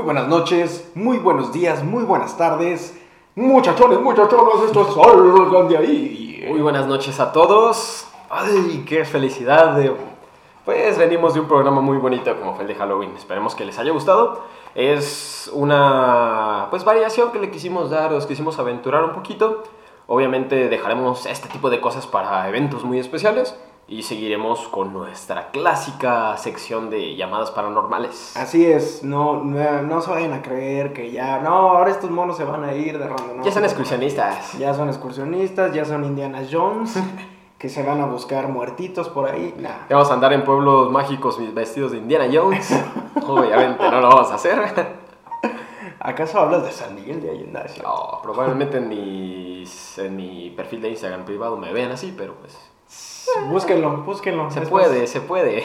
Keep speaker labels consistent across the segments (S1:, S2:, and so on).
S1: Muy buenas noches, muy buenos días, muy buenas tardes. Muchachones, muchachones, esto es Salgan de ahí.
S2: Muy buenas noches a todos. Ay, qué felicidad. de- Pues venimos de un programa muy bonito como fue el de Halloween. Esperemos que les haya gustado. Es una pues variación que le quisimos dar, os quisimos aventurar un poquito. Obviamente dejaremos este tipo de cosas para eventos muy especiales y seguiremos con nuestra clásica sección de llamadas paranormales.
S1: Así es, no, no, no se vayan a creer que ya, no, ahora estos monos se van a ir de ronda. ¿no?
S2: Ya son excursionistas.
S1: Ya son excursionistas, ya son Indiana Jones, que se van a buscar muertitos por ahí. Nah.
S2: Ya Vamos a andar en pueblos mágicos vestidos de Indiana Jones. Obviamente no lo vamos a hacer.
S1: ¿Acaso hablas de San Miguel de Allende?
S2: No, probablemente en mi, en mi perfil de Instagram privado me vean así, pero pues
S1: Búsquenlo, búsquenlo.
S2: se
S1: Es
S2: puede,
S1: más,
S2: se puede.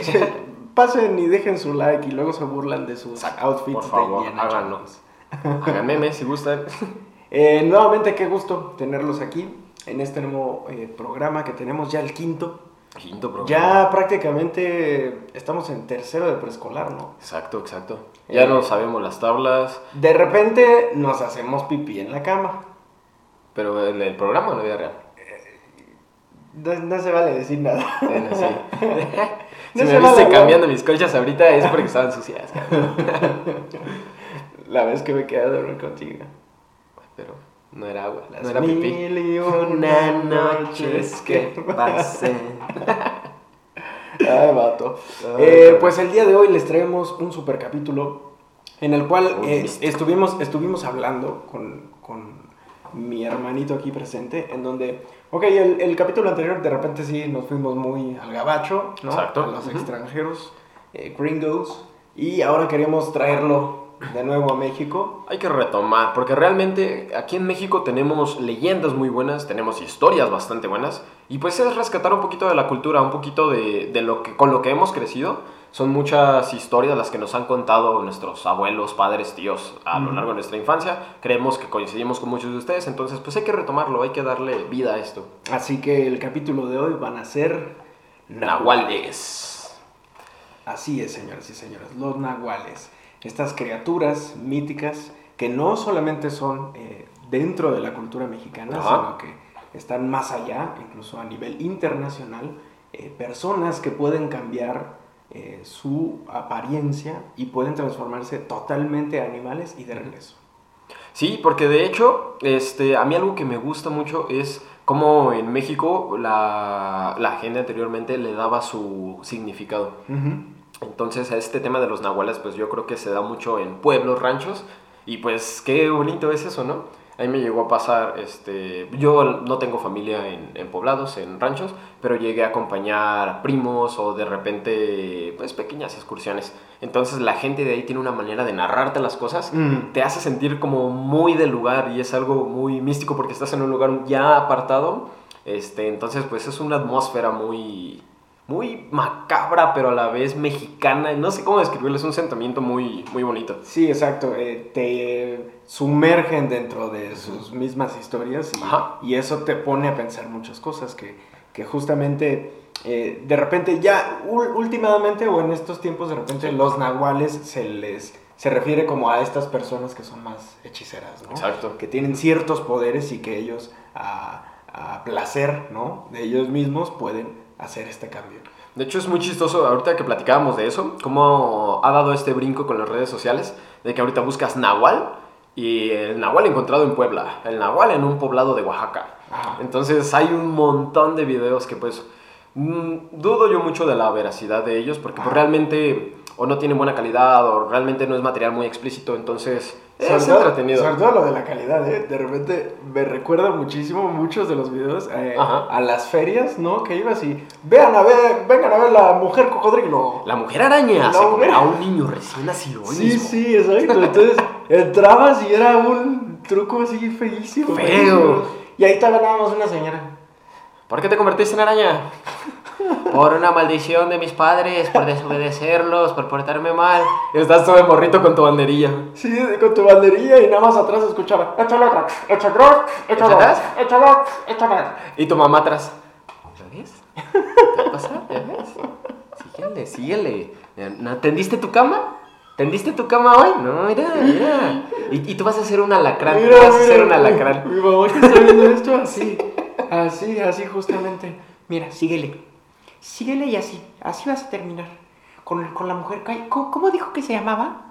S1: Pasen y dejen su like y luego se burlan de sus outfits
S2: por favor, háganlo. Hagan memes si gustan.
S1: Eh, nuevamente, qué gusto tenerlos aquí en este nuevo eh, programa que tenemos ya el quinto.
S2: Quinto programa.
S1: Ya prácticamente estamos en tercero de preescolar, ¿no?
S2: Exacto, exacto. Ya no sabemos las tablas,
S1: De repente nos hacemos pipí en la cama.
S2: pero en el programa no había real.
S1: No, no se vale decir nada.
S2: En así.
S1: No
S2: si me viste cambiando mis colchas ahorita es porque estaban sucias.
S1: La vez que me quedé a dormir contigo.
S2: Pero no era agua,
S1: Las
S2: no era pipí.
S1: mil y una noches que
S2: pasé.
S1: Ay, vato.
S2: Ay,
S1: Eh, pues el día de hoy les traemos un super capítulo en el cual eh, estuvimos, estuvimos hablando con, con mi hermanito aquí presente, en donde, ok, el, el capítulo anterior de repente sí nos fuimos muy al gabacho, ¿no?
S2: Exacto.
S1: A los
S2: Ujú.
S1: extranjeros, eh, gringos, y ahora queremos traerlo de nuevo a México.
S2: Hay que retomar, porque realmente aquí en México tenemos leyendas muy buenas, tenemos historias bastante buenas, y pues es rescatar un poquito de la cultura, un poquito de, de lo que, con lo que hemos crecido. Son muchas historias las que nos han contado nuestros abuelos, padres, tíos a lo largo de nuestra infancia. Creemos que coincidimos con muchos de ustedes, entonces pues hay que retomarlo, hay que darle vida a esto.
S1: Así que el capítulo de hoy van a ser
S2: Nahuales.
S1: Así es, señoras y señores, los nahuales. Estas criaturas míticas que no solamente son eh, dentro de la cultura mexicana,
S2: Ajá.
S1: sino que están más allá, incluso a nivel internacional, eh, personas que pueden cambiar eh, su apariencia y pueden transformarse totalmente a animales y de regreso.
S2: Sí, porque de hecho, este, a mí algo que me gusta mucho es cómo en México la, la gente anteriormente le daba su significado. Entonces, a este tema de los nahuales, pues yo creo que se da mucho en pueblos, ranchos, y pues qué bonito es eso, ¿no? A mí me llegó a pasar, este, yo no tengo familia en, en poblados, en ranchos, pero llegué a acompañar a primos o de repente, pues pequeñas excursiones. Entonces la gente de ahí tiene una manera de narrarte las cosas,
S1: Mm.
S2: te hace sentir como muy del lugar y es algo muy místico porque estás en un lugar ya apartado. Este, entonces, pues es una atmósfera muy, muy macabra, pero a la vez mexicana. No sé cómo describirlo, es un sentimiento muy, muy bonito.
S1: Sí, exacto. eh, te sumergen dentro de sus mismas historias y, eso te pone a pensar muchas cosas que, que justamente eh, de repente ya últimamente o en estos tiempos de repente los nahuales se les se refiere como a estas personas que son más hechiceras, ¿no?
S2: Exacto.
S1: Que tienen ciertos poderes y que ellos a, a placer, ¿no? De ellos mismos pueden hacer este cambio.
S2: De hecho, es muy chistoso ahorita que platicábamos de eso, cómo ha dado este brinco con las redes sociales, de que ahorita buscas Nahual y el Nahual encontrado en Puebla, el Nahual en un poblado de Oaxaca.
S1: Ajá.
S2: Entonces hay un montón de videos que pues mm, dudo yo mucho de la veracidad de ellos porque pues,
S1: Ajá.
S2: realmente o no tienen buena calidad o realmente no es material muy explícito, entonces
S1: Sobre
S2: es
S1: todo-
S2: entretenido.
S1: Sobre todo lo de la calidad, ¿eh? De repente me recuerda muchísimo muchos de los videos eh, a las ferias, ¿no? Que ibas y vean a ver, vengan a ver la mujer cocodrilo.
S2: La mujer araña
S1: La
S2: se
S1: mujer-
S2: a un niño recién nacido
S1: Sí,
S2: mismo.
S1: sí, exacto. Entonces entrabas y era un truco así feísimo.
S2: Feo.
S1: feísimo. Y ahí estaba nada más una señora.
S2: ¿Por qué te convertiste en araña? Por una maldición de mis padres, por desobedecerlos, por portarme mal. Estás todo de morrito con tu banderilla.
S1: Sí, con tu banderilla y nada más atrás escuchaba. Otra, échale otra,
S2: atrás?
S1: échale otra, échale otra".
S2: Y tu mamá atrás. ¿Ya ves? ¿Qué pasa? ¿Ya ves? Síguele, síguele. ¿No tendiste tu cama? ¿Tendiste tu cama hoy? No, mira, mira. Y, y tú vas a ser un alacrán.
S1: Mira,
S2: vas a ser un
S1: mi-
S2: alacrán.
S1: Mi mamá que está viendo esto así, así, así justamente. Mira, síguele. Síguele y así, así vas a terminar. Con, con la mujer, ¿cómo, cómo dijo que se llamaba?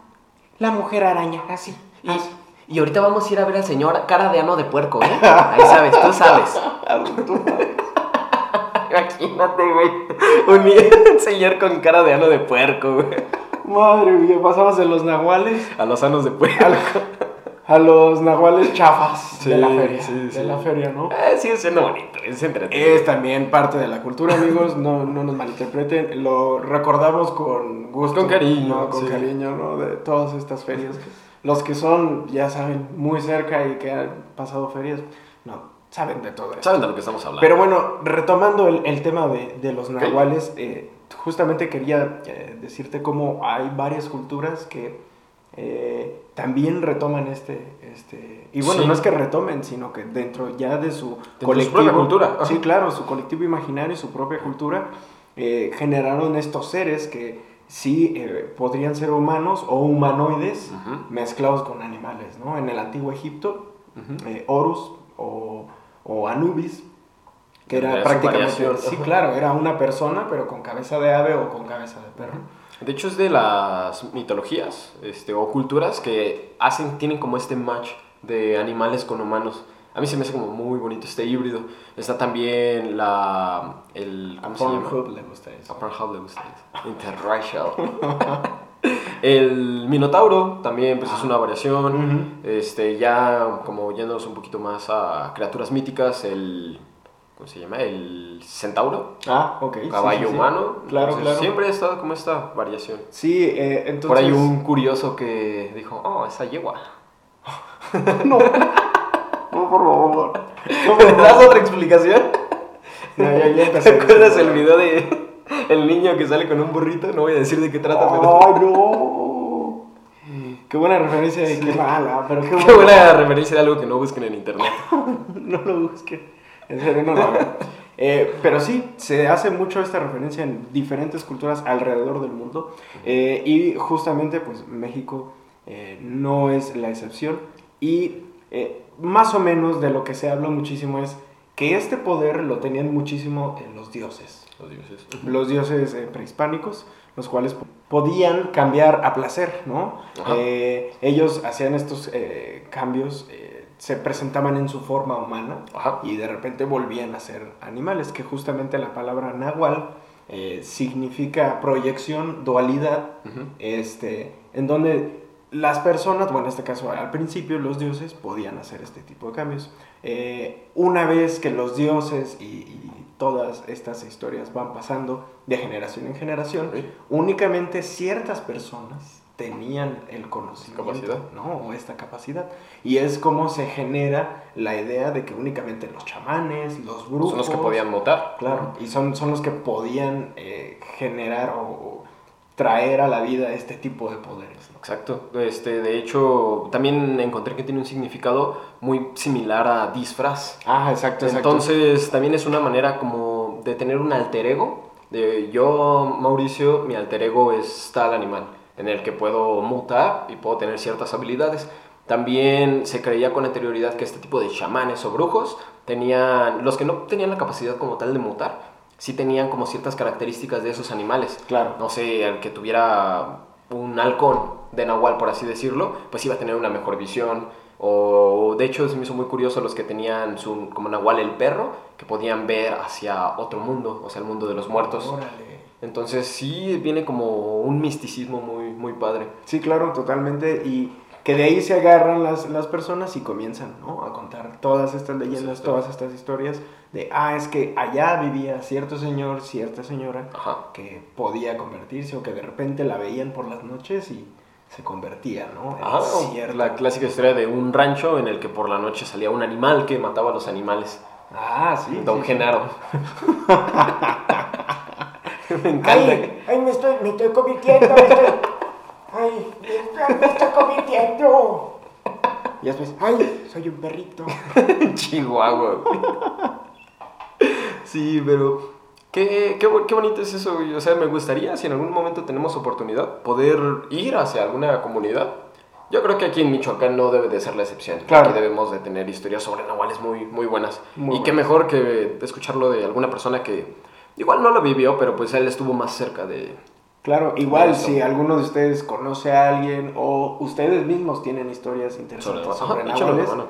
S1: La mujer araña, así.
S2: Y,
S1: así.
S2: y ahorita vamos a ir a ver al señor cara de ano de puerco, ¿eh? Ahí sabes, tú sabes. Imagínate, güey. Un señor con cara de ano de puerco, güey.
S1: Madre mía, pasabas de los nahuales
S2: A los anos de puerco.
S1: A los nahuales chafas
S2: Sí,
S1: de la feria.
S2: sí,
S1: de
S2: sí.
S1: la feria, ¿no?
S2: Eh, sigue siendo bonito, es entretenido.
S1: Es también parte de la cultura, amigos, no, no nos malinterpreten, lo recordamos con gusto.
S2: Con cariño,
S1: ¿no? Con cariño, ¿no? De todas estas ferias. Los que son, ya saben, muy cerca y que han pasado ferias, no, saben de todo esto.
S2: ¿Saben de lo que estamos hablando?
S1: Pero bueno, retomando el, el tema de, de los nahuales, eh, justamente quería eh, decirte cómo hay varias culturas que eh, también retoman este, este... Y bueno,
S2: Sí.
S1: no es que retomen, sino que dentro ya de su
S2: su
S1: colectivo...
S2: propia cultura, ajá.
S1: Sí, claro, su colectivo imaginario su propia cultura eh, generaron estos seres que sí eh, podrían ser humanos o humanoides mezclados con animales, ¿no? En el antiguo Egipto, Horus o, o Anubis, que era
S2: su
S1: prácticamente,
S2: variación,
S1: sí, claro, era una persona, pero con cabeza de ave o con cabeza de perro.
S2: De hecho, es de las mitologías este, o culturas que hacen, tienen como este match de animales con humanos. A mí se me hace como muy bonito este híbrido. Está también la. El, ¿Cómo se llama?
S1: Pornhub le gusta eso.
S2: A Pornhub le gusta eso. Interracial. el Minotauro también pues, es una variación. Este, ya como yéndonos un poquito más a criaturas míticas, el. ¿Cómo se llama? El Centauro.
S1: Ah, ok.
S2: Caballo
S1: sí, sí.
S2: humano.
S1: Claro,
S2: Entonces,
S1: claro.
S2: Siempre ha estado como esta variación.
S1: Sí, eh, entonces...
S2: Por ahí un curioso que dijo, oh, esa yegua.
S1: No. No, por favor. No,
S2: ¿Me das otra explicación?
S1: Ya, ya, ya
S2: ¿Te acuerdas el video de el niño que sale con un burrito? No voy a decir de qué trata, pero...
S1: ¡Ay, no! Qué buena referencia qué mala, pero qué,
S2: Qué buena referencia de algo que no busquen en internet.
S1: no lo busquen. No hagan. Eh, pero sí, se hace mucho esta referencia en diferentes culturas alrededor del mundo. eh, y justamente, pues México eh, no es la excepción. Y más o menos de lo que se habla muchísimo es que este poder lo tenían muchísimo los dioses.
S2: Los dioses.
S1: Los dioses eh, prehispánicos, los cuales po- podían cambiar a placer, ¿no? Eh, ellos hacían estos eh, cambios, se presentaban en su forma humana
S2: Ajá.
S1: y de repente volvían a ser animales, que justamente la palabra nahual significa proyección, dualidad, este, en donde las personas, bueno, en este caso al principio los dioses podían hacer este tipo de cambios. Eh, una vez que los dioses y, y todas estas historias van pasando de generación en generación,
S2: Sí.
S1: únicamente ciertas personas tenían el conocimiento,
S2: Capacidad.
S1: ¿no? O esta capacidad. Y es como se genera la idea de que únicamente los chamanes, los brujos...
S2: Son los que podían mutar.
S1: Claro, y son, son los que podían eh, generar o traer a la vida este tipo de poderes. ¿no?
S2: Exacto. Este, de hecho, también encontré que tiene un significado muy similar a disfraz.
S1: Ah, exacto, exacto.
S2: Entonces, también es una manera como de tener un alter ego. De yo, Mauricio, mi alter ego es tal animal, en el que puedo mutar y puedo tener ciertas habilidades. También se creía con anterioridad que este tipo de chamanes o brujos tenían, los que no tenían la capacidad como tal de mutar, sí tenían como ciertas características de esos animales.
S1: Claro.
S2: No sé, el que tuviera un halcón de Nahual, por así decirlo, pues iba a tener una mejor visión. O de hecho se me hizo muy curioso los que tenían su, como Nahual el perro, que podían ver hacia otro mundo, o sea, el mundo de los muertos.
S1: Órale.
S2: Entonces sí viene como un misticismo muy, muy padre.
S1: Sí, claro, totalmente. Y que de ahí se agarran las, las personas y comienzan ¿no? a contar todas estas leyendas, todas estas historias de, ah, es que allá vivía cierto señor, cierta señora
S2: Ajá.
S1: que podía convertirse o que de repente la veían por las noches y se convertía, ¿no? En
S2: Ah,
S1: cierta-
S2: la clásica historia de un rancho en el que por la noche salía un animal que mataba a los animales.
S1: Ah, sí.
S2: Don
S1: sí,
S2: Genaro. me encanta.
S3: Ay, ay, me estoy, me estoy convirtiendo, me estoy... Ay, me, me estoy convirtiendo.
S1: Y después,
S3: Ay, soy un perrito.
S2: Chihuahua. Sí, pero qué, qué, qué bonito es eso. O sea, me gustaría, si en algún momento tenemos oportunidad, poder ir hacia alguna comunidad. Yo creo que aquí en Michoacán no debe de ser la excepción.
S1: Claro.
S2: Aquí debemos de tener historias sobre nahuales muy, muy buenas.
S1: Muy
S2: y qué
S1: buenas.
S2: mejor que escucharlo de alguna persona que igual no lo vivió, pero pues él estuvo más cerca de...
S1: Claro, igual si alguno de ustedes conoce a alguien o ustedes mismos tienen historias interesantes
S2: Sobre-
S1: sobre,
S2: hermano.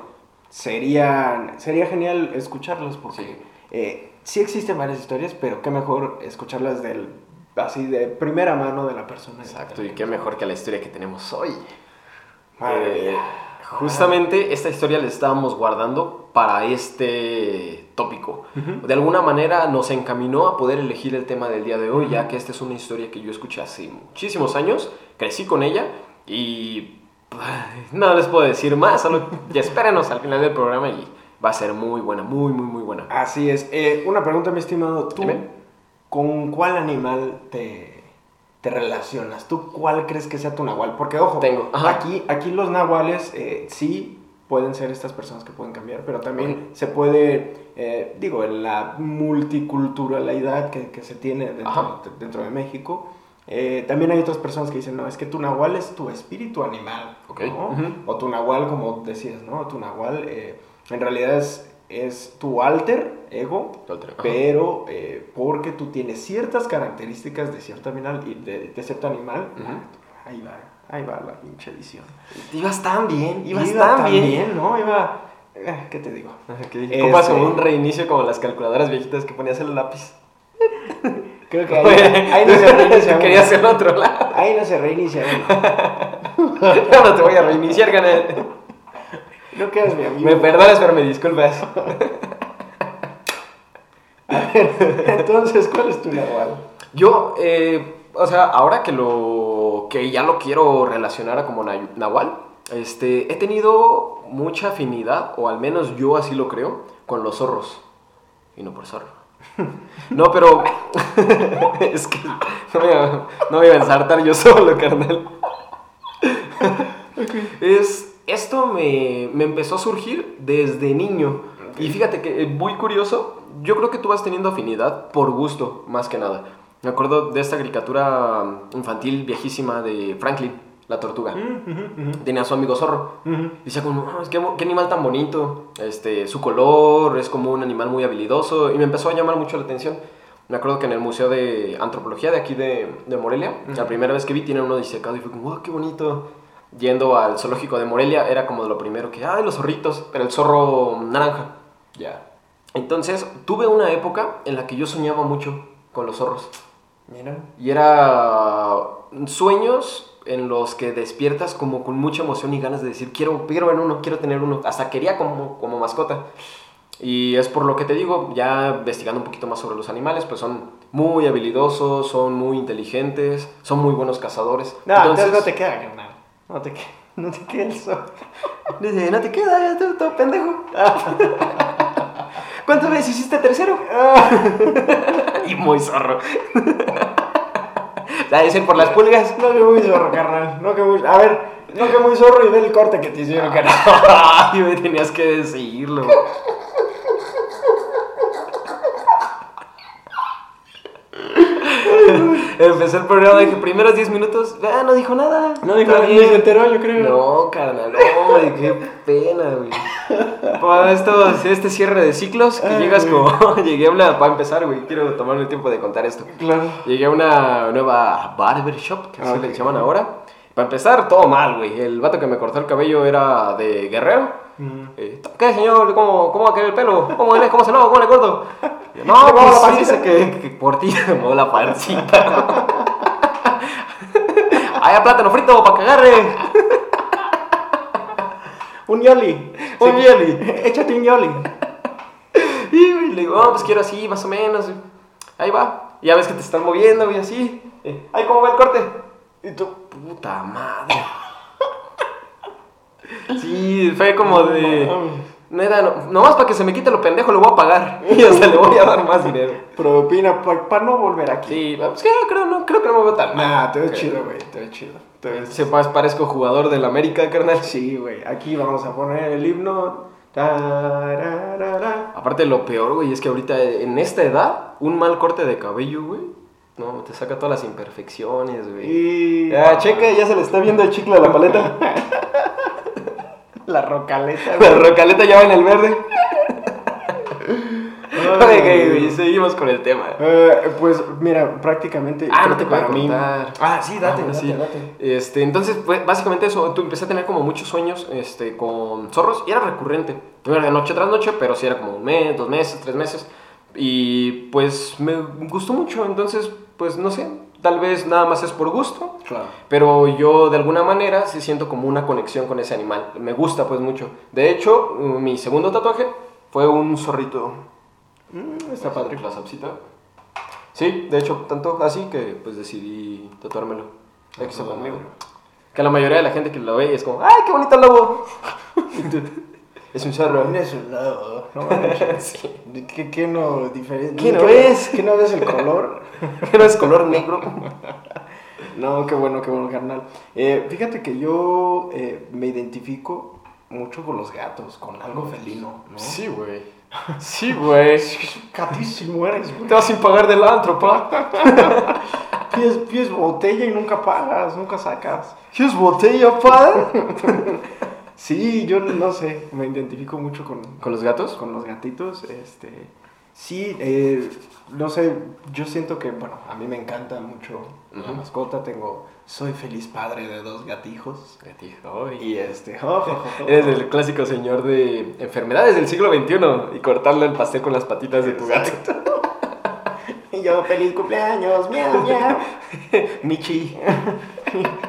S1: sería, genial escucharlas porque
S2: Sí.
S1: eh, sí existen varias historias, pero qué mejor escucharlas del, así de primera mano de la persona.
S2: Exacto, y qué mejor que la historia que tenemos hoy.
S1: Maravilla.
S2: Eh, justamente esta historia la estábamos guardando para este tópico. De alguna manera nos encaminó a poder elegir el tema del día de hoy, ya que esta es una historia que yo escuché hace muchísimos años, crecí con ella y no les puedo decir más, solo ya espérenos al final del programa y va a ser muy buena, muy, muy, muy buena.
S1: Así es. Eh, una pregunta, mi estimado. ¿Tú
S2: Dime.
S1: con cuál animal te, te relacionas? ¿Tú cuál crees que sea tu nahual? Porque, ojo,
S2: Tengo,
S1: aquí, aquí los nahuales eh, sí pueden ser estas personas que pueden cambiar, pero también se puede, eh, digo, en la multiculturalidad que, que se tiene dentro, de- dentro de México, eh, también hay otras personas que dicen, no, es que tu nahual es tu espíritu animal. ¿no? O tu nahual, como decías, ¿no? Tu nahual eh, en realidad es, es tu alter ego,
S2: Alter,
S1: pero eh, porque tú tienes ciertas características de cierto animal, de, de cierto animal, ah, ahí va, ahí va la pinche edición.
S2: Ibas tan bien, ibas
S1: Iba
S2: tan bien.
S1: ¿no? Iba, eh, ¿qué te digo?
S2: Ok,
S1: Este-
S2: Copas como un reinicio como las calculadoras viejitas que ponías el lápiz.
S1: Creo que ahí, ahí no se reinicia.
S2: Quería
S1: uno.
S2: hacer otro lado.
S1: Ahí no se reinicia. uno.
S2: Ya no te voy a reiniciar, canal.
S1: No quedas mi amigo.
S2: Me perdonas, pero me disculpas.
S1: Entonces, ¿cuál es tu nahual?
S2: Yo, eh, o sea, ahora que lo que ya lo quiero relacionar a como na- Nahual, este, he tenido mucha afinidad, o al menos yo así lo creo, con los zorros. Y no por zorro. No, pero es que no me, iba- no me iba a ensartar yo solo, carnal. Es, esto me, me empezó a surgir desde niño. Y fíjate que eh, muy curioso, yo creo que tú vas teniendo afinidad por gusto, más que nada. Me acuerdo de esta caricatura mm, infantil viejísima de Franklin, la tortuga. Tenía a su amigo zorro. Y decía como, "Ah, que qué animal tan bonito. Este, su color es como un animal muy habilidoso. Y me empezó a llamar mucho la atención. Me acuerdo que en el Museo de Antropología de aquí de, de Morelia, la primera vez que vi, tiene uno disecado y fue como, oh, qué bonito. Yendo al zoológico de Morelia, era como de lo primero que, ay, los zorritos, pero el zorro naranja.
S1: Ya.
S2: Entonces, tuve una época en la que yo soñaba mucho con los zorros.
S1: Mira.
S2: Y era sueños en los que despiertas como con mucha emoción y ganas de decir, quiero, quiero ver uno, quiero tener uno. Hasta quería como, como mascota. Y es por lo que te digo, ya investigando un poquito más sobre los animales, pues son muy habilidosos, son muy inteligentes, son muy buenos cazadores.
S1: No, entonces, no te queda, carnal. No te. No te queda el sol.
S2: Dice, no te queda, ya tú, todo pendejo. ¿Cuántas veces hiciste tercero? y muy zorro. La dicen por las pulgas.
S1: No que muy zorro, carnal. No que muy... A ver, no que muy zorro y ve el corte que te hicieron, carnal.
S2: Ay, me tenías que decirlo. Empecé el programa, dije, primeros 10 minutos, ah, no dijo nada.
S1: No dijo,
S2: Está
S1: ni se enteró, yo creo.
S2: No, carnal, hombre, qué pena, güey. Para esto, este cierre de ciclos, que
S1: Ay,
S2: llegas
S1: güey.
S2: como, llegué a una, para empezar, güey, quiero tomarme el tiempo de contar esto.
S1: Claro.
S2: Llegué a una nueva barbershop, que así
S1: Ok.
S2: le llaman ahora. Para empezar, todo mal, güey. El vato que me cortó el cabello era de guerrero.
S1: Mm.
S2: Eh, ¿Qué, señor? ¿Cómo, ¿Cómo va a querer el pelo? ¿Cómo, le, ¿Cómo se lo hago? ¿Cómo le corto? No, pues
S1: la pancita.
S2: que, que por ti me muevo la pancita. Hay plátano frito para que agarre.
S1: Un yoli.
S2: Un
S1: Sí.
S2: yoli.
S1: Échate un yoli.
S2: Y le digo, no, pues quiero así, más o menos. Ahí va. Y ya ves que te están moviendo, güey, así. Eh, Ay, ¿cómo va el corte? Y tú, puta madre. Sí, fue como de. Neta, no, nomás para que se me quite lo pendejo le voy a pagar. Y hasta le voy a dar más dinero.
S1: Propina para no volver aquí.
S2: Sí, pues que creo, no, creo que no me veo tan mal.
S1: Nah, te ves
S2: Ok.
S1: chido, güey. Te ves chido. Ves
S2: Se más parezco jugador del América, carnal.
S1: Sí, güey. Aquí vamos a poner el himno.
S2: Aparte, lo peor, güey, es que ahorita en esta edad, un mal corte de cabello, güey, no, te saca todas las imperfecciones, güey.
S1: Y.
S2: Ya, checa, ya se le está viendo el chicle a la paleta.
S1: La rocaleta.
S2: la rocaleta ya va en el verde. Ok, güey, seguimos con el tema.
S1: Eh, pues mira, prácticamente.
S2: Ah, no te puedo
S1: para mí.
S2: contar.
S1: Ah, sí, date,
S2: Ah,
S1: date,
S2: sí.
S1: date.
S2: Este, entonces, pues, básicamente eso, tú empecé a tener como muchos sueños este, con zorros y era recurrente. No era de noche tras noche, pero sí era como un mes, dos meses, tres meses. Y pues me gustó mucho, entonces, pues no sé, tal vez nada más es por gusto.
S1: Claro.
S2: Pero yo de alguna manera sí siento como una conexión con ese animal. Me gusta pues mucho. De hecho, mi segundo tatuaje fue un zorrito.
S1: Mm, está padre.
S2: La sapsita. Sí, de hecho, tanto así que pues decidí tatuármelo. Ya que está conmigo. Que la mayoría de la gente que lo ve es como, ¡ay, qué bonito lobo! Es un zorro.
S1: Es un lobo, no.
S2: Sí.
S1: ¿Qué, qué no diferente?
S2: ¿Qué no ves?
S1: ¿Qué no ves el color?
S2: Que no es color negro.
S1: No, qué bueno, qué bueno, carnal. Eh, fíjate que yo eh, me identifico mucho con los gatos, con algo felino, ¿no?
S2: Sí, güey. Sí, güey.
S1: Gatísimo eres, güey.
S2: Te vas sin pagar del antro, pa.
S1: Pies, pies botella y nunca pagas, nunca sacas.
S2: ¿Qué es botella, pa?
S1: Sí, yo no sé, me identifico mucho con,
S2: ¿Con los gatos?
S1: con los gatitos. Este, sí, eh, no sé, yo siento que, bueno, a mí me encanta mucho la mascota. Tengo, soy feliz padre de dos gatijos.
S2: Gatito.
S1: Y este, oh,
S2: Eres el clásico señor de enfermedades del siglo XXI y cortarle el pastel con las patitas de tu gato.
S1: Y yo, feliz cumpleaños, miau, miau.
S2: Michi.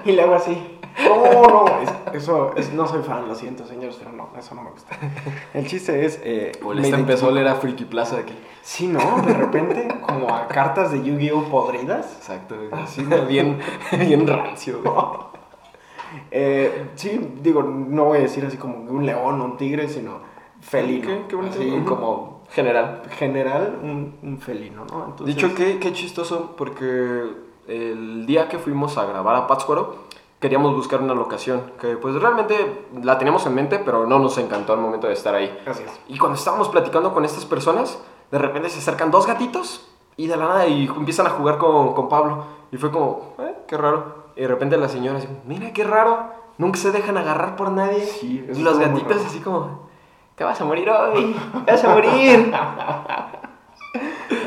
S1: Y le hago así. No, no, es- eso, es- no soy fan, lo siento, señores, pero no, eso no me gusta. El chiste es. Eh,
S2: Pues
S1: me
S2: esta empezó a oler a Freaky Plaza aquí.
S1: Sí, ¿no? De repente, como a cartas de Yu-Gi-Oh! podridas.
S2: Exacto. Así bien, bien rancio. güey.
S1: Eh, sí, digo, no voy a decir así como un león o un tigre, sino felino.
S2: Qué- qué bonito.
S1: Así
S2: Ujú.
S1: como
S2: General.
S1: general, un, un felino, ¿no? Entonces,
S2: Dicho que, qué chistoso, porque el día que fuimos a grabar a Pátzcuaro, queríamos buscar una locación que pues realmente la teníamos en mente, pero no nos encantó al momento de estar ahí.
S1: Así es.
S2: Y cuando estábamos platicando con estas personas, de repente se acercan dos gatitos y de la nada y empiezan a jugar con, con Pablo. Y fue como, eh, qué raro. Y de repente la señora así, mira qué raro, nunca se dejan agarrar por nadie.
S1: Sí,
S2: y los gatitos así como, te vas a morir hoy, te vas a morir.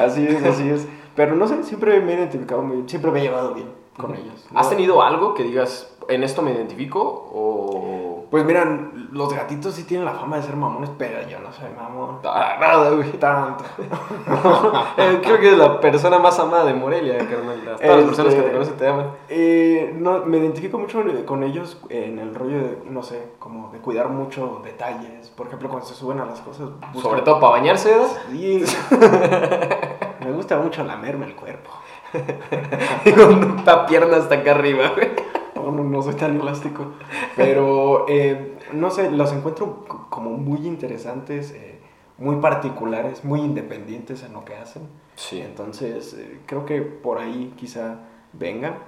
S1: Así es, así es. Pero no sé, siempre me he identificado muy bien, siempre me he llevado bien con ellos. ¿no?
S2: ¿Has tenido algo que digas, en esto me identifico? O...
S1: Pues miran, los gatitos sí tienen la fama de ser mamones, pero yo no soy mamón.
S2: Para nada, güey.
S1: Tanto.
S2: Eh, Creo que es la persona más amada de Morelia, carnal. Todas las
S1: Este-
S2: personas que te conocen te aman.
S1: Eh, no, me identifico mucho con ellos en el rollo de, no sé, como de cuidar mucho detalles. Por ejemplo, cuando se suben a las cosas. buscan-
S2: Sobre todo para bañarse.
S1: Sí. me gusta mucho lamerme el cuerpo.
S2: Con una pierna hasta acá arriba, güey.
S1: No, no, no soy tan elástico. Pero, eh, no sé, los encuentro como muy interesantes, eh, muy particulares, muy independientes en lo que hacen.
S2: Sí.
S1: Entonces, eh, creo que por ahí quizá venga.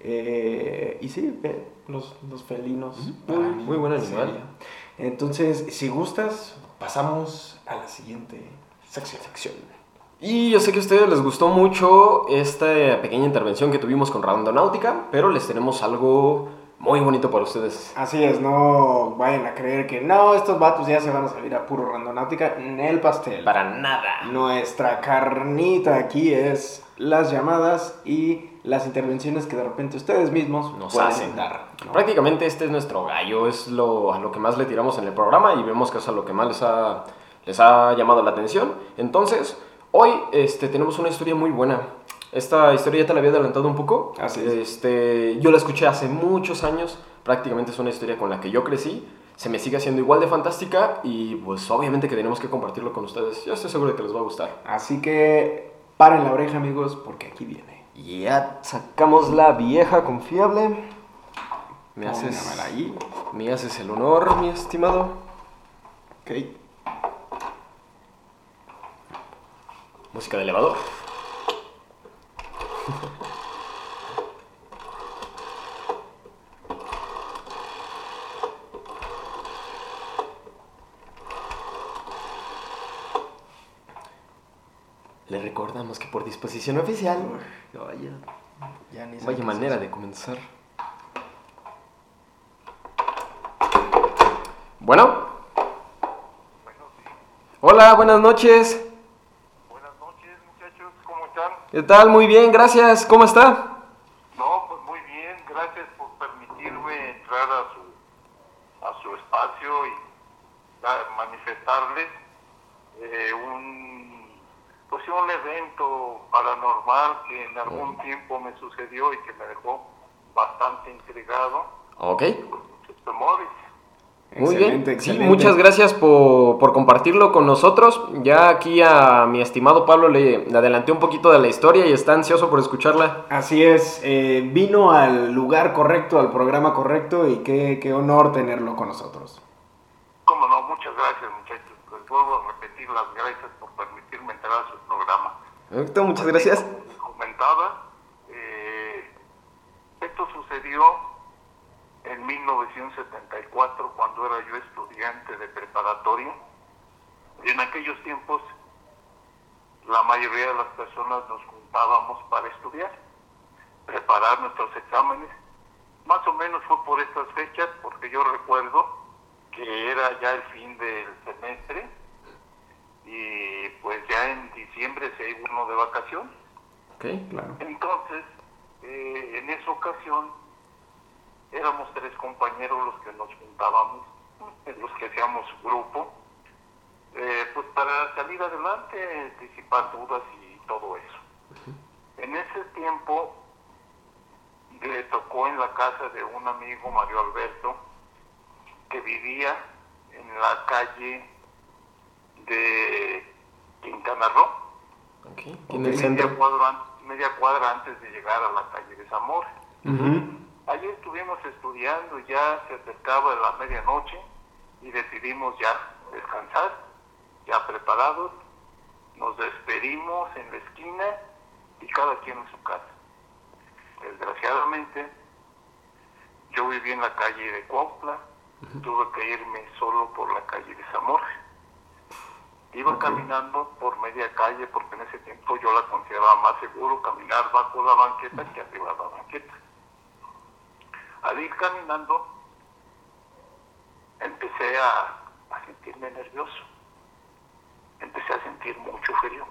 S1: Y sí, los, los felinos.
S2: Muy- muy buen animal.
S1: sería. Entonces, si gustas, pasamos a la siguiente sección.
S2: Y yo sé que a ustedes les gustó mucho esta pequeña intervención que tuvimos con Randonáutica, pero les tenemos algo muy bonito para ustedes.
S1: Así es, no vayan a creer que no, estos vatos ya se van a salir a puro randonáutica en el pastel.
S2: Para nada.
S1: Nuestra carnita aquí es las llamadas y las intervenciones que de repente ustedes mismos
S2: Nos
S1: pueden
S2: hacen.
S1: dar. ¿no?
S2: Prácticamente este es nuestro gallo, es lo, a lo que más le tiramos en el programa y vemos que es a lo que más les ha, les ha llamado la atención. Entonces, Hoy este, tenemos una historia muy buena. Esta historia ya te la había adelantado un poco.
S1: Así es.
S2: Este, yo la escuché hace muchos años. Prácticamente es una historia con la que yo crecí. Se me sigue haciendo igual de fantástica y pues obviamente que tenemos que compartirlo con ustedes. Yo estoy seguro de que les va a gustar.
S1: Así que paren la oreja, amigos, porque aquí viene.
S2: Ya sacamos la vieja confiable. Me haces,
S1: ahí.
S2: me haces el honor, mi estimado.
S1: Ok.
S2: Música de elevador. Le recordamos que por disposición oficial. Vaya,
S1: Ya ni
S2: vaya manera de comenzar. Bueno. Hola, buenas noches.
S4: Buenas noches, muchachos, ¿cómo están?
S2: ¿Qué tal? Muy bien, gracias. ¿Cómo está?
S4: No, pues muy bien, gracias por permitirme entrar a su, a su espacio y a- manifestarles eh, un, pues sí, un evento paranormal que en algún tiempo me sucedió y que me dejó bastante intrigado,
S2: Ok.
S4: con muchos temores.
S2: Muy
S1: Excelente.
S2: Sí, muchas gracias por, por compartirlo con nosotros. Ya aquí a mi estimado Pablo le, le adelanté un poquito de la historia y está ansioso por escucharla.
S1: Así es, eh, vino al lugar correcto, al programa correcto y qué, qué honor tenerlo con nosotros.
S4: Cómo no, muchas gracias, muchachos. Les vuelvo a repetir las gracias por permitirme entrar a su programa.
S2: Perfecto, muchas gracias.
S4: Como les comentaba, eh, esto sucedió en 1974 cuando era yo estudiante de preparatoria. Y en aquellos tiempos la mayoría de las personas nos juntábamos para estudiar, preparar nuestros exámenes. Más o menos fue por estas fechas, porque yo recuerdo que era ya el fin del semestre y pues ya en diciembre se iba uno de vacaciones.
S2: Ok.
S1: Claro.
S4: Entonces, eh, en esa ocasión, éramos tres compañeros los que nos juntábamos, los que hacíamos grupo, eh, pues para salir adelante, disipar dudas y todo eso. En ese tiempo, le tocó en la casa de un amigo, Mario Alberto, que vivía en la calle de Quintana Roo
S2: Ok. En el
S4: media
S2: centro.
S4: cuadra, media cuadra antes de llegar a la calle de Zamora.
S1: Ujú.
S4: Allí estuvimos estudiando, ya se acercaba la medianoche y decidimos ya descansar, ya preparados. Nos despedimos en la esquina y cada quien en su casa. Desgraciadamente, yo viví en la calle de Cuautla, tuve que irme solo por la calle de Zamora. Iba caminando por media calle porque en ese tiempo yo la consideraba más seguro caminar bajo la banqueta que arriba de la banqueta. Al ir caminando, empecé a, sentirme nervioso. Empecé a sentir mucho frío.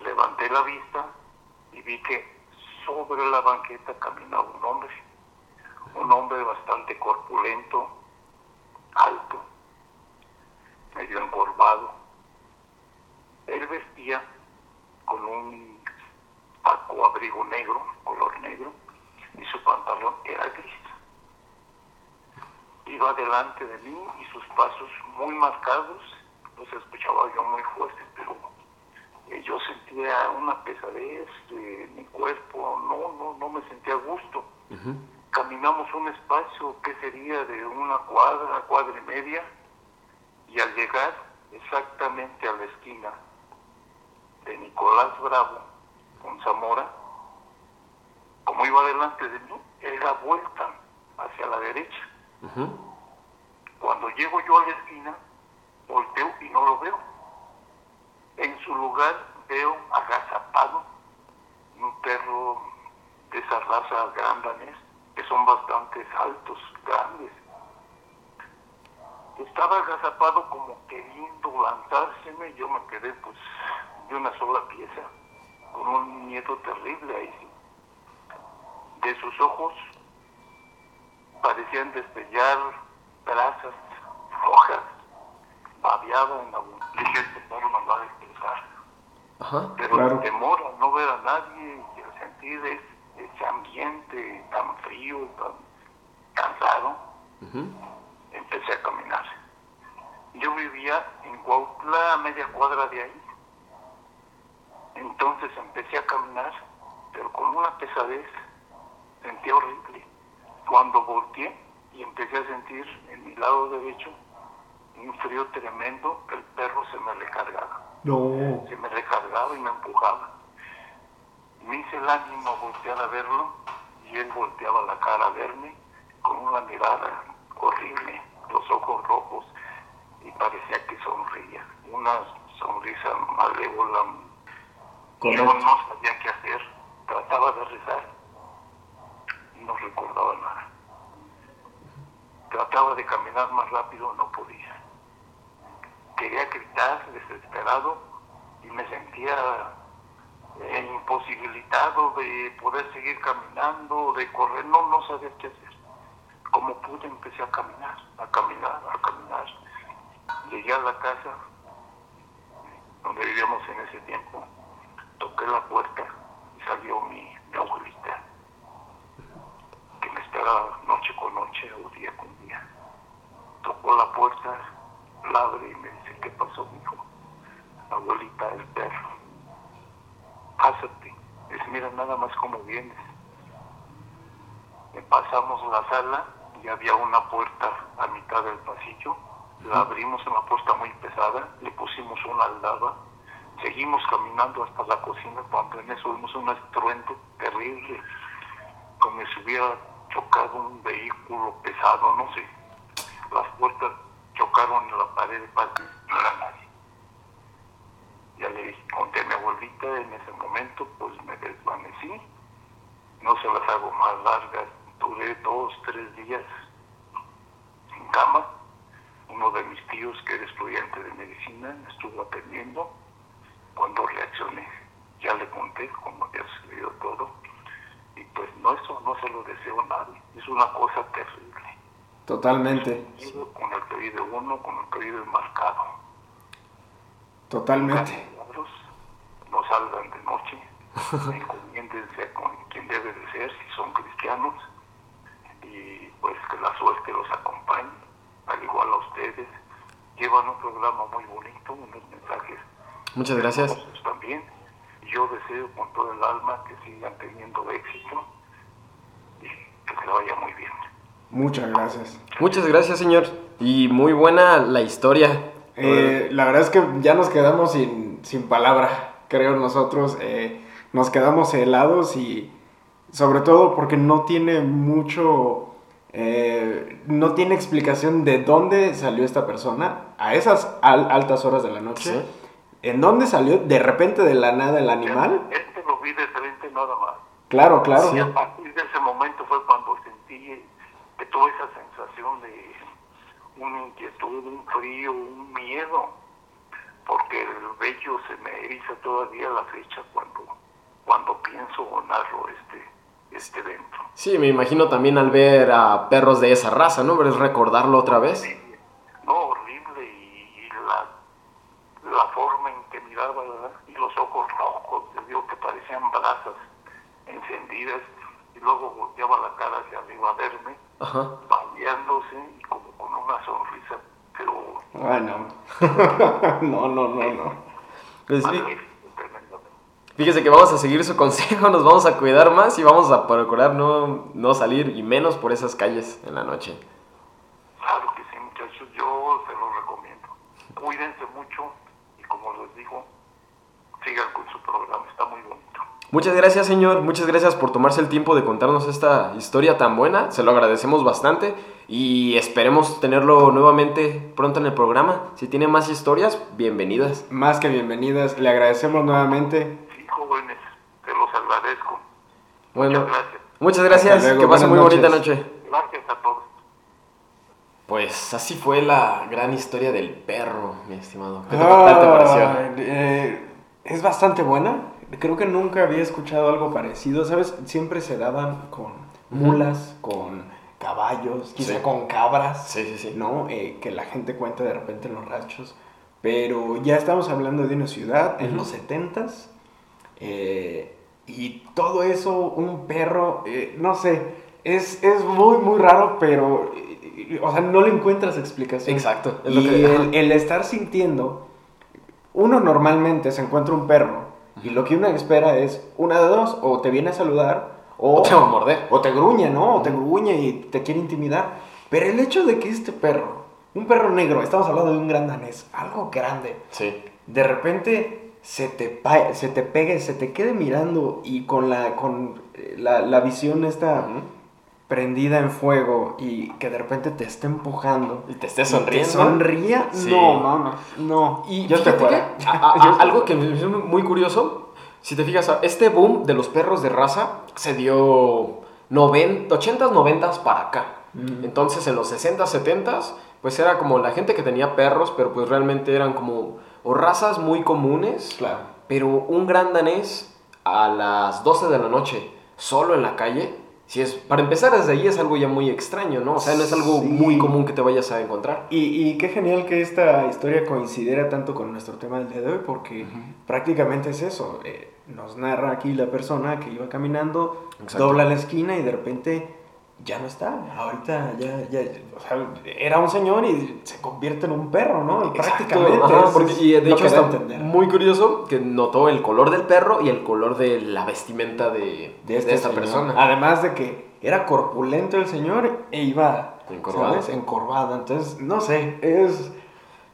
S4: Levanté la vista y vi que sobre la banqueta caminaba un hombre. Un hombre bastante corpulento, alto, medio encorvado. Él vestía con un saco abrigo negro, color negro, y su pantalón era gris. Iba delante de mí y sus pasos muy marcados, los escuchaba yo muy fuertes, pero eh, yo sentía una pesadez en mi cuerpo, no, no, no me sentía a gusto. Caminamos un espacio que sería de una cuadra, cuadra y media, y al llegar exactamente a la esquina de Nicolás Bravo con Zamora, como iba delante de mí, él da vuelta hacia la derecha. Cuando llego yo a la esquina, volteo y no lo veo. En su lugar veo agazapado un perro de esa raza gran danés, que son bastante altos, grandes. Estaba agazapado como queriendo lanzárseme, yo me quedé pues de una sola pieza, con un miedo terrible ahí. De sus ojos parecían destellar brasas rojas, babeado en la boca. Dije, este perro nos va a destrozar.
S2: Ajá.
S4: Pero
S1: Claro.
S4: el temor a no ver a nadie y al sentir es- ese ambiente tan frío, tan cansado, empecé a caminar. Yo vivía en Cuautla, a media cuadra de ahí. Entonces empecé a caminar, pero con una pesadez, sentía horrible. Cuando volteé y empecé a sentir en mi lado derecho un frío tremendo, el perro se me recargaba
S1: No.
S4: se me recargaba y me empujaba. Me hice el ánimo a voltear a verlo y él volteaba la cara a verme con una mirada horrible, los ojos rojos y parecía que sonría, una sonrisa malévola. Yo no sabía qué hacer, trataba de rezar no recordaba nada. Trataba de caminar más rápido, no podía quería gritar desesperado y me sentía eh, imposibilitado de poder seguir caminando, de correr, no, no sabía qué hacer. Como pude empecé a caminar, a caminar, a caminar. Llegué a la casa donde vivíamos en ese tiempo, toqué la puerta y salió mi, mi abuelita, que me esperaba noche o día con día tocó la puerta, la abre y me dice, ¿qué pasó, hijo? Abuelita, el perro. Pásate. Es, mira nada más cómo vienes. Me pasamos la sala y había una puerta a mitad del pasillo. La abrimos, una puerta muy pesada, le pusimos una aldaba. Seguimos caminando hasta la cocina cuando en eso vimos un estruendo terrible, como si hubiera chocado un vehículo pesado, no sé las puertas chocaron en la pared no era nadie. Ya le conté a mi abuelita en ese momento, pues me desvanecí. No se las hago más largas. Duré dos, tres días en cama. Uno de mis tíos, que era estudiante de medicina, me estuvo atendiendo. Cuando reaccioné, ya le conté cómo había sucedido todo. Y pues no, eso no se lo deseo a nadie. Es una cosa terrible.
S1: Totalmente.
S4: Con el pedido uno, con el pedido marcado.
S1: Totalmente.
S4: No salgan de noche, encomiéndense con quien debe de ser, si son cristianos, y pues que la suerte los acompañe, al igual a ustedes. Llevan un programa muy bonito, unos mensajes
S2: Muchas gracias.
S4: también. Yo deseo con todo el alma que sigan teniendo éxito y que se vaya muy bien.
S1: Muchas gracias.
S2: Muchas gracias, señor. Y muy buena la historia.
S1: Eh, la verdad es que ya nos quedamos sin, sin palabra, creo nosotros. eh, nos quedamos helados y sobre todo porque no tiene mucho, eh, no tiene explicación de dónde salió esta persona a esas al- altas horas de la noche.
S2: Sí.
S1: ¿En dónde salió de repente de la nada el animal?
S4: Este lo vi de frente nada más.
S1: Claro, claro.
S4: Y a partir de ese momento fue cuando sentí que toda esa sensación de una inquietud, un frío, un miedo, porque el vello se me eriza todavía a la fecha cuando, cuando pienso o narro este, este evento.
S2: Sí, me imagino también al ver a perros de esa raza, ¿no? ¿Ves recordarlo otra vez?
S4: No, horrible, y, y la, la forma miraba, ¿verdad? y los ojos rojos, les digo que parecían brasas encendidas, y luego volteaba la cara hacia arriba a verme,
S2: Ajá.
S4: bañándose y como con una sonrisa, pero
S1: Bueno. no, no, no, no.
S2: Pues fíjese que vamos a seguir su consejo, nos vamos a cuidar más y vamos a procurar no, no salir y menos por esas calles en la noche.
S4: Claro que sí, muchachos, yo se los recomiendo. Cuídense mucho como les digo, sigan con su programa, está muy bonito.
S2: Muchas gracias, señor. Muchas gracias por tomarse el tiempo de contarnos esta historia tan buena. Se lo agradecemos bastante y esperemos tenerlo nuevamente pronto en el programa. Si tiene más historias, bienvenidas.
S1: Más que bienvenidas, le agradecemos nuevamente.
S4: Sí, jóvenes, se los agradezco.
S2: Bueno,
S4: Muchas gracias.
S2: muchas gracias. Que pasen muy bonita noche.
S4: Gracias a todos.
S2: Pues así fue la gran historia del perro, mi estimado. ¿Qué te, te pareció?
S1: Eh, es bastante buena. Creo que nunca había escuchado algo parecido. ¿Sabes? Siempre se daban con mulas, con caballos, quizá
S2: Sí.
S1: con cabras.
S2: Sí, sí, sí.
S1: ¿No? Eh, que la gente cuenta de repente en los ranchos. pero ya estamos hablando de una ciudad en los 70s. eh, y todo eso, un perro, eh, no sé, es, es muy, muy raro, pero, o sea, no le encuentras explicación.
S2: Exacto. es
S1: Y
S2: lo que-
S1: el, el estar sintiendo, uno normalmente se encuentra un perro y lo que uno espera es una de dos, o te viene a saludar o,
S2: O te va a morder.
S1: o te gruñe, ¿no? O te gruñe y te quiere intimidar. Pero el hecho de que este perro, un perro negro, estamos hablando de un gran danés, algo grande,
S2: Sí.
S1: de repente se te, se te pegue, se te quede mirando y con la, con eh, la, la visión esta. Prendida en fuego y que de repente te esté empujando.
S2: Y te esté
S1: y te
S2: sonriendo.
S1: sonría,
S2: Sí.
S1: no, no, no.
S2: Y
S1: yo
S2: que, a- a-
S1: estoy
S2: algo que me pareció muy curioso, si te fijas, este boom de los perros de raza se dio 90, 80s, 90s para acá.
S1: Mm.
S2: Entonces en los 60s, 70s, pues era como la gente que tenía perros, pero pues realmente eran como o razas muy comunes,
S1: Claro.
S2: pero un gran danés a las 12 de la noche, solo en la calle, si es, para empezar desde ahí es algo ya muy extraño, ¿no? O sea, no es algo
S1: Sí.
S2: muy común que te vayas a encontrar.
S1: Y, y qué genial que esta historia coincidiera tanto con nuestro tema del día de hoy, porque prácticamente es eso. eh, nos narra aquí la persona que iba caminando,
S2: Exacto.
S1: dobla la esquina y de repente ya no está. Ahorita ya, ya, o sea, era un señor y se convierte en un perro, ¿no?
S2: Exacto,
S1: Prácticamente.
S2: ajá, porque, y de hecho está
S1: entender.
S2: muy curioso que notó el color del perro y el color de la vestimenta de,
S1: de,
S2: de
S1: este
S2: esta
S1: señor.
S2: persona.
S1: Además de que era corpulento el señor e iba
S2: Encorvado.
S1: ¿sabes? encorvado. Entonces, no sé, es,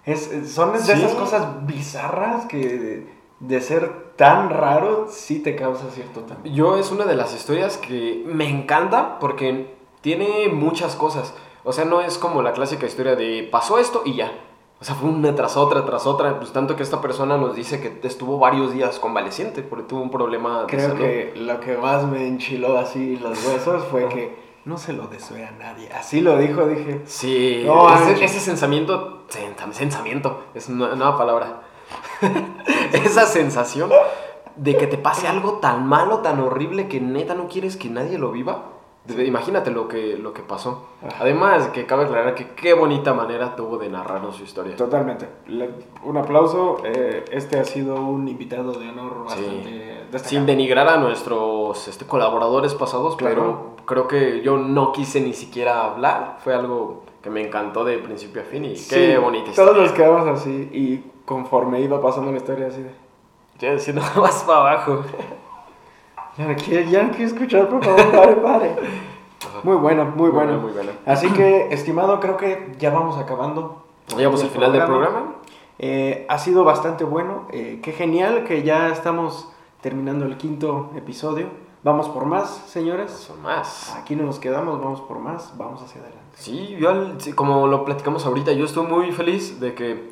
S1: es son de
S2: Sí.
S1: esas cosas bizarras que de, de ser tan raro sí te causa cierto temor.
S2: Yo es una de las historias que me encanta porque tiene muchas cosas. O sea, no es como la clásica historia de pasó esto y ya. O sea, fue una tras otra, tras otra. Pues tanto que esta persona nos dice que estuvo varios días convaleciente porque tuvo un problema de
S1: Creo
S2: salud.
S1: que lo que más me enchiló así los huesos fue que no se lo desee a nadie. Así lo dijo, dije.
S2: Sí,
S1: No,
S2: ese, ese sensamiento, sen- sensamiento, es una nueva palabra. Esa sensación de que te pase algo tan malo, tan horrible que neta no quieres que nadie lo viva. Imagínate lo que, lo que pasó. Además, que cabe aclarar que qué bonita manera tuvo de narrarnos su historia.
S1: Totalmente. Le- un aplauso. eh, este ha sido un invitado de honor bastante.
S2: Sin denigrar a nuestros este, colaboradores pasados,
S1: Claro.
S2: pero creo que yo no quise ni siquiera hablar. Fue algo que me encantó de principio a fin y
S1: Sí,
S2: qué bonita historia.
S1: Todos nos quedamos así y conforme iba pasando la historia así de...
S2: Yo diciendo más para abajo.
S1: Ya no quiero, ya no quiero escuchar, por favor, pare, pare. Muy bueno, muy bueno.
S2: Muy bueno.
S1: Así que, estimado, creo que ya vamos acabando.
S2: Llegamos al final del programa.
S1: Eh, ha sido bastante bueno. eh, qué genial que ya estamos terminando el quinto episodio. Vamos por más, señores.
S2: Son más.
S1: Aquí no nos quedamos, vamos por más, vamos hacia adelante.
S2: Sí, yo como lo platicamos ahorita, yo estoy muy feliz de que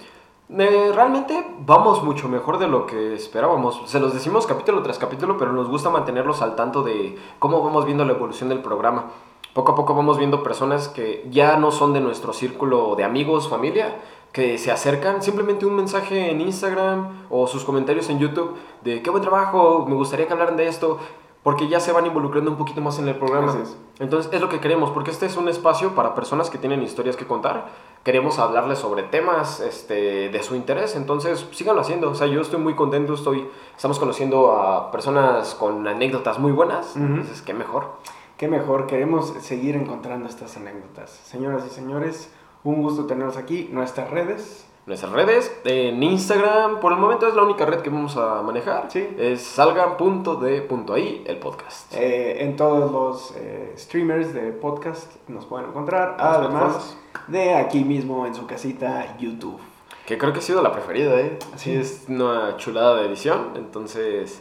S2: eh, realmente vamos mucho mejor de lo que esperábamos. Se los decimos capítulo tras capítulo, pero nos gusta mantenerlos al tanto de cómo vamos viendo la evolución del programa. Poco a poco vamos viendo personas que ya no son de nuestro círculo de amigos, familia, que se acercan, simplemente un mensaje en Instagram o sus comentarios en YouTube de qué buen trabajo, me gustaría que hablaran de esto, porque ya se van involucrando un poquito más en el programa. Entonces es lo que queremos, porque este es un espacio para personas que tienen historias que contar. Queremos hablarles sobre temas este, de su interés, entonces síganlo haciendo. O sea, yo estoy muy contento, estoy, estamos conociendo a personas con anécdotas muy buenas, entonces qué mejor.
S1: Qué mejor, queremos seguir encontrando estas anécdotas. Señoras y señores, un gusto tenerlos aquí. Nuestras redes.
S2: Nuestras redes, en Instagram, por el momento es la única red que vamos a manejar.
S1: Sí.
S2: Es salgan.de.ahí el podcast.
S1: eh, en todos los eh, streamers de podcast nos pueden encontrar.
S2: Las
S1: Además de aquí mismo en su casita, YouTube.
S2: Que creo que ha sido la preferida, ¿eh?
S1: Sí.
S2: Sí, es una chulada de edición, entonces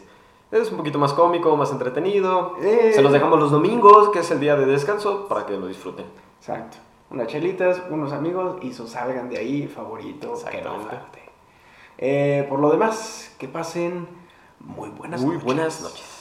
S2: es un poquito más cómico, más entretenido.
S1: Eh.
S2: Se los dejamos los domingos, que es el día de descanso, para que lo disfruten.
S1: Exacto. Unas chelitas, unos amigos y su salgan de ahí favorito.
S2: Exactamente.
S1: Eh, por lo demás, que pasen muy buenas
S2: Muy
S1: noches.
S2: buenas noches.